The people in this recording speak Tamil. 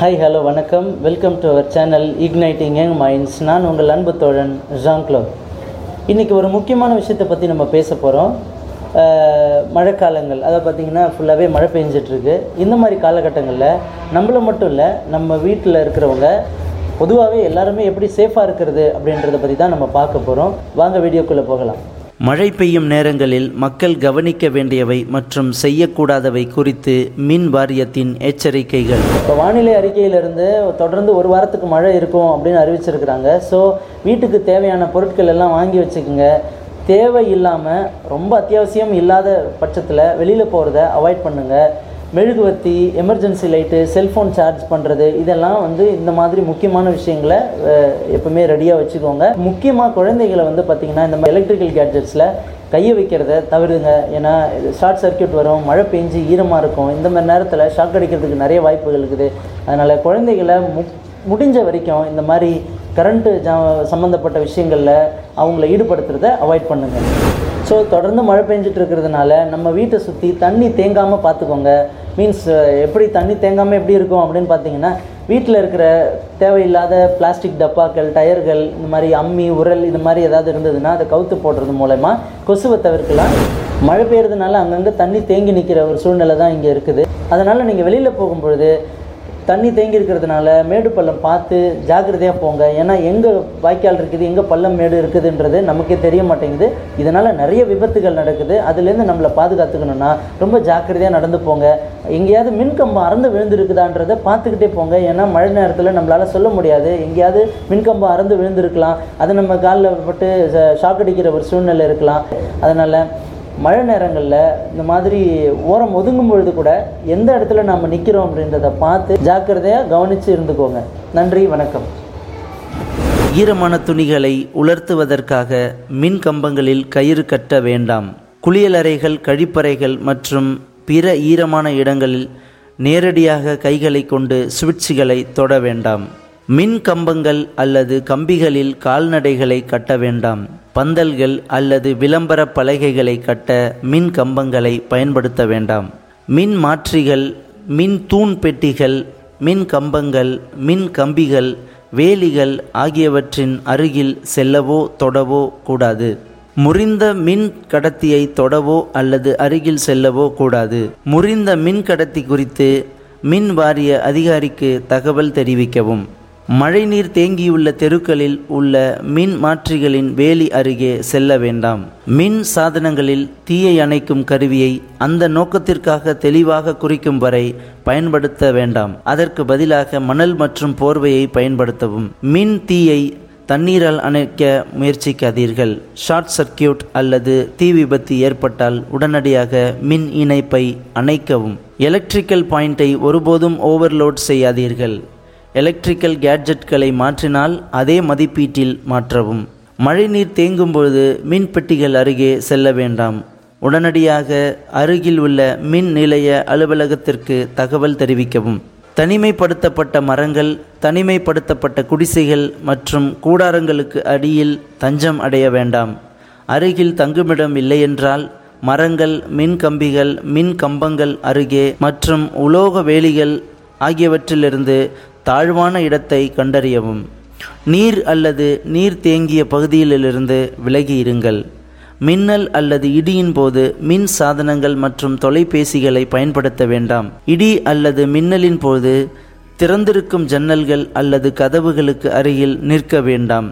ஹாய் ஹலோ வணக்கம். Welcome to our channel igniting young minds நான் உங்கள் அன்பு தோழன் ஜான் க்ளோ இன்றைக்கி ஒரு முக்கியமான விஷயத்தை பற்றி நம்ம பேச போகிறோம் மழைக்காலங்கள். அதை பார்த்திங்கன்னா ஃபுல்லாகவே மழை பெஞ்சிட்ருக்கு. இந்த மாதிரி காலகட்டங்களில் நம்மளை மட்டும் இல்லை நம்ம வீட்டில் இருக்கிறவங்க பொதுவாகவே எல்லாருமே எப்படி சேஃபாக இருக்கிறது அப்படின்றத பற்றி தான் நம்ம பார்க்க போகிறோம் வாங்க வீடியோக்குள்ளே போகலாம். மழை பெய்யும் நேரங்களில் மக்கள் கவனிக்க வேண்டியவை மற்றும் செய்யக்கூடாதவை குறித்து மின் வாரியத்தின் எச்சரிக்கைகள். இப்போ வானிலை அறிக்கையிலிருந்து தொடர்ந்து ஒரு வாரத்துக்கு மழை இருக்கும் அப்படின்னு அறிவிச்சிருக்கிறாங்க. ஸோ வீட்டுக்கு தேவையான பொருட்கள் எல்லாம் வாங்கி வச்சுக்கோங்க. தேவை இல்லாமல் ரொம்ப அத்தியாவசியம் இல்லாத பட்சத்தில் வெளியில் போகிறத அவாய்ட் பண்ணுங்கள் மெழுகுவர்த்தி எமர்ஜென்சி லைட்டு செல்ஃபோன் சார்ஜ் பண்ணுறது இதெல்லாம் வந்து இந்த மாதிரி முக்கியமான விஷயங்களை எப்பவுமே ரெடியாக வச்சுக்கோங்க. முக்கியமாக குழந்தைகளை வந்து பார்த்திங்கன்னா இந்த மாதிரி எலக்ட்ரிக்கல் கேட்ஜெட்ஸில் கையை வைக்கிறத தவிருங்க ஏன்னா ஷார்ட் சர்க்கியூட் வரும் மழை பெஞ்சு ஈரமாக இருக்கும். இந்த மாதிரி நேரத்தில் ஷாக் அடிக்கிறதுக்கு நிறைய வாய்ப்புகள் இருக்குது. அதனால் குழந்தைகளை மு முடிஞ்ச வரைக்கும் இந்த மாதிரி கரண்ட்டு ஜா சம்மந்தப்பட்ட விஷயங்களில் அவங்கள ஈடுபடுத்துறத அவாய்ட் பண்ணுங்கள் ஸோ தொடர்ந்து மழை பெஞ்சிட்டு இருக்கிறதுனால நம்ம வீட்டை சுற்றி தண்ணி தேங்காமல் பார்த்துக்கோங்க மீன்ஸ் uh, எப்படி தண்ணி தேங்காமல் எப்படி இருக்கும் அப்படின்னு பார்த்தீங்கன்னா வீட்டில் இருக்கிற தேவையில்லாத பிளாஸ்டிக் டப்பாக்கள் டயர்கள் இந்த மாதிரி அம்மி உரல் இது மாதிரி ஏதாவது இருந்ததுன்னா அதை கவுத்து போடுறது மூலயமா கொசுவை தவிர்க்கலாம். மழை பெய்யறதுனால அங்கங்கே தண்ணி தேங்கி நிற்கிற ஒரு சூழ்நிலை தான் இங்கே இருக்குது. அதனால் நீங்கள் வெளியில் போகும்பொழுது தண்ணி தேங்கி இருக்கிறதுனால மேடு பள்ளம் பார்த்து ஜாக்கிரதையாக போங்க. ஏன்னா எங்கே வாய்க்கால் இருக்குது எங்கே பள்ளம் மேடு இருக்குதுன்றது நமக்கே தெரிய மாட்டேங்குது. இதனால் நிறைய விபத்துகள் நடக்குது. அதுலேருந்து நம்மளை பாதுகாத்துக்கணும்னா ரொம்ப ஜாக்கிரதையாக நடந்து போங்க. எங்கேயாவது மின்கம்பம் அறந்து விழுந்திருக்குதான்றதை பார்த்துக்கிட்டே போங்க. ஏன்னா மழை நேரத்தில் நம்மளால் சொல்ல முடியாது. எங்கேயாவது மின்கம்பம் அறந்து விழுந்திருக்கலாம். அது நம்ம காலில் பட்டு ஷாக் அடிக்கிற ஒரு சூழ்நிலை இருக்கலாம். அதனால் மழை நேரங்களில் இந்த மாதிரி ஓரம் ஒதுங்கும் பொழுது கூட எந்த இடத்துல நம்ம நிற்கிறோம் அப்படின்றத பார்த்து ஜாக்கிரதையாக கவனித்து இருந்துக்கோங்க. நன்றி வணக்கம். ஈரமான துணிகளை உலர்த்துவதற்காக மின் கம்பங்களில் கயிறு கட்ட வேண்டாம். குளியலறைகள் கழிப்பறைகள் மற்றும் பிற ஈரமான இடங்களில் நேரடியாக கைகளை கொண்டு சுவிட்சுகளை தொட வேண்டாம். மின் கம்பங்கள் அல்லது கம்பிகளில் கால்நடைகளை கட்ட வேண்டாம். பந்தல்கள் அல்லது விளம்பர பலகைகளை கட்ட மின் கம்பங்களை பயன்படுத்த வேண்டாம். மின் மாற்றிகள் மின் தூண் பெட்டிகள் மின் கம்பங்கள் மின் கம்பிகள் வேலிகள் ஆகியவற்றின் அருகில் செல்லவோ தொடவோ கூடாது. முறிந்த மின் கடத்தியை தொடவோ அல்லது அருகில் செல்லவோ கூடாது. முறிந்த மின் கடத்தி குறித்து மின் வாரிய அதிகாரிக்கு தகவல் தெரிவிக்கவும். மழைநீர் தேங்கியுள்ள தெருக்களில் உள்ள மின் மாற்றிகளின் வேலி அருகே செல்ல வேண்டாம். மின் சாதனங்களில் தீயை அணைக்கும் கருவியை அந்த நோக்கத்திற்காக தெளிவாக குறிக்கும் வரை பயன்படுத்த வேண்டாம். அதற்கு பதிலாக மணல் மற்றும் போர்வையை பயன்படுத்தவும். மின் தீயை தண்ணீரால் அணைக்க முயற்சிக்காதீர்கள். ஷார்ட் சர்க்கியூட் அல்லது தீ விபத்து ஏற்பட்டால் உடனடியாக மின் இணைப்பை அணைக்கவும். எலக்ட்ரிக்கல் பாயிண்டை ஒருபோதும் ஓவர்லோட் செய்யாதீர்கள். எலக்ட்ரிக்கல் கேட்ஜெட்களை மாற்றினால் அதே மதிப்பீட்டில் மாற்றவும். மழைநீர் தேங்கும் பொழுது மின் பெட்டிகள் அருகே செல்ல வேண்டாம். உடனடியாக அருகில் உள்ள மின் நிலைய அலுவலகத்திற்கு தகவல் தெரிவிக்கவும். தனிமைப்படுத்தப்பட்ட மரங்கள் தனிமைப்படுத்தப்பட்ட குடிசைகள் மற்றும் கூடாரங்களுக்கு அடியில் தஞ்சம் அடைய வேண்டாம். அருகில் தங்குமிடம் இல்லையென்றால் மரங்கள் மின் கம்பிகள் மின் கம்பங்கள் அருகே மற்றும் உலோக வேலிகள் ஆகியவற்றிலிருந்து தாழ்வான இடத்தை கண்டறியவும். நீர் அல்லது நீர் தேங்கிய பகுதியிலிருந்து விலகி இருங்கள். மின்னல் அல்லது இடியின் போது மின் சாதனங்கள் மற்றும் தொலைபேசிகளை பயன்படுத்த வேண்டாம். இடி அல்லது மின்னலின் போது திறந்திருக்கும் ஜன்னல்கள் அல்லது கதவுகளுக்கு அருகில் நிற்க வேண்டாம்.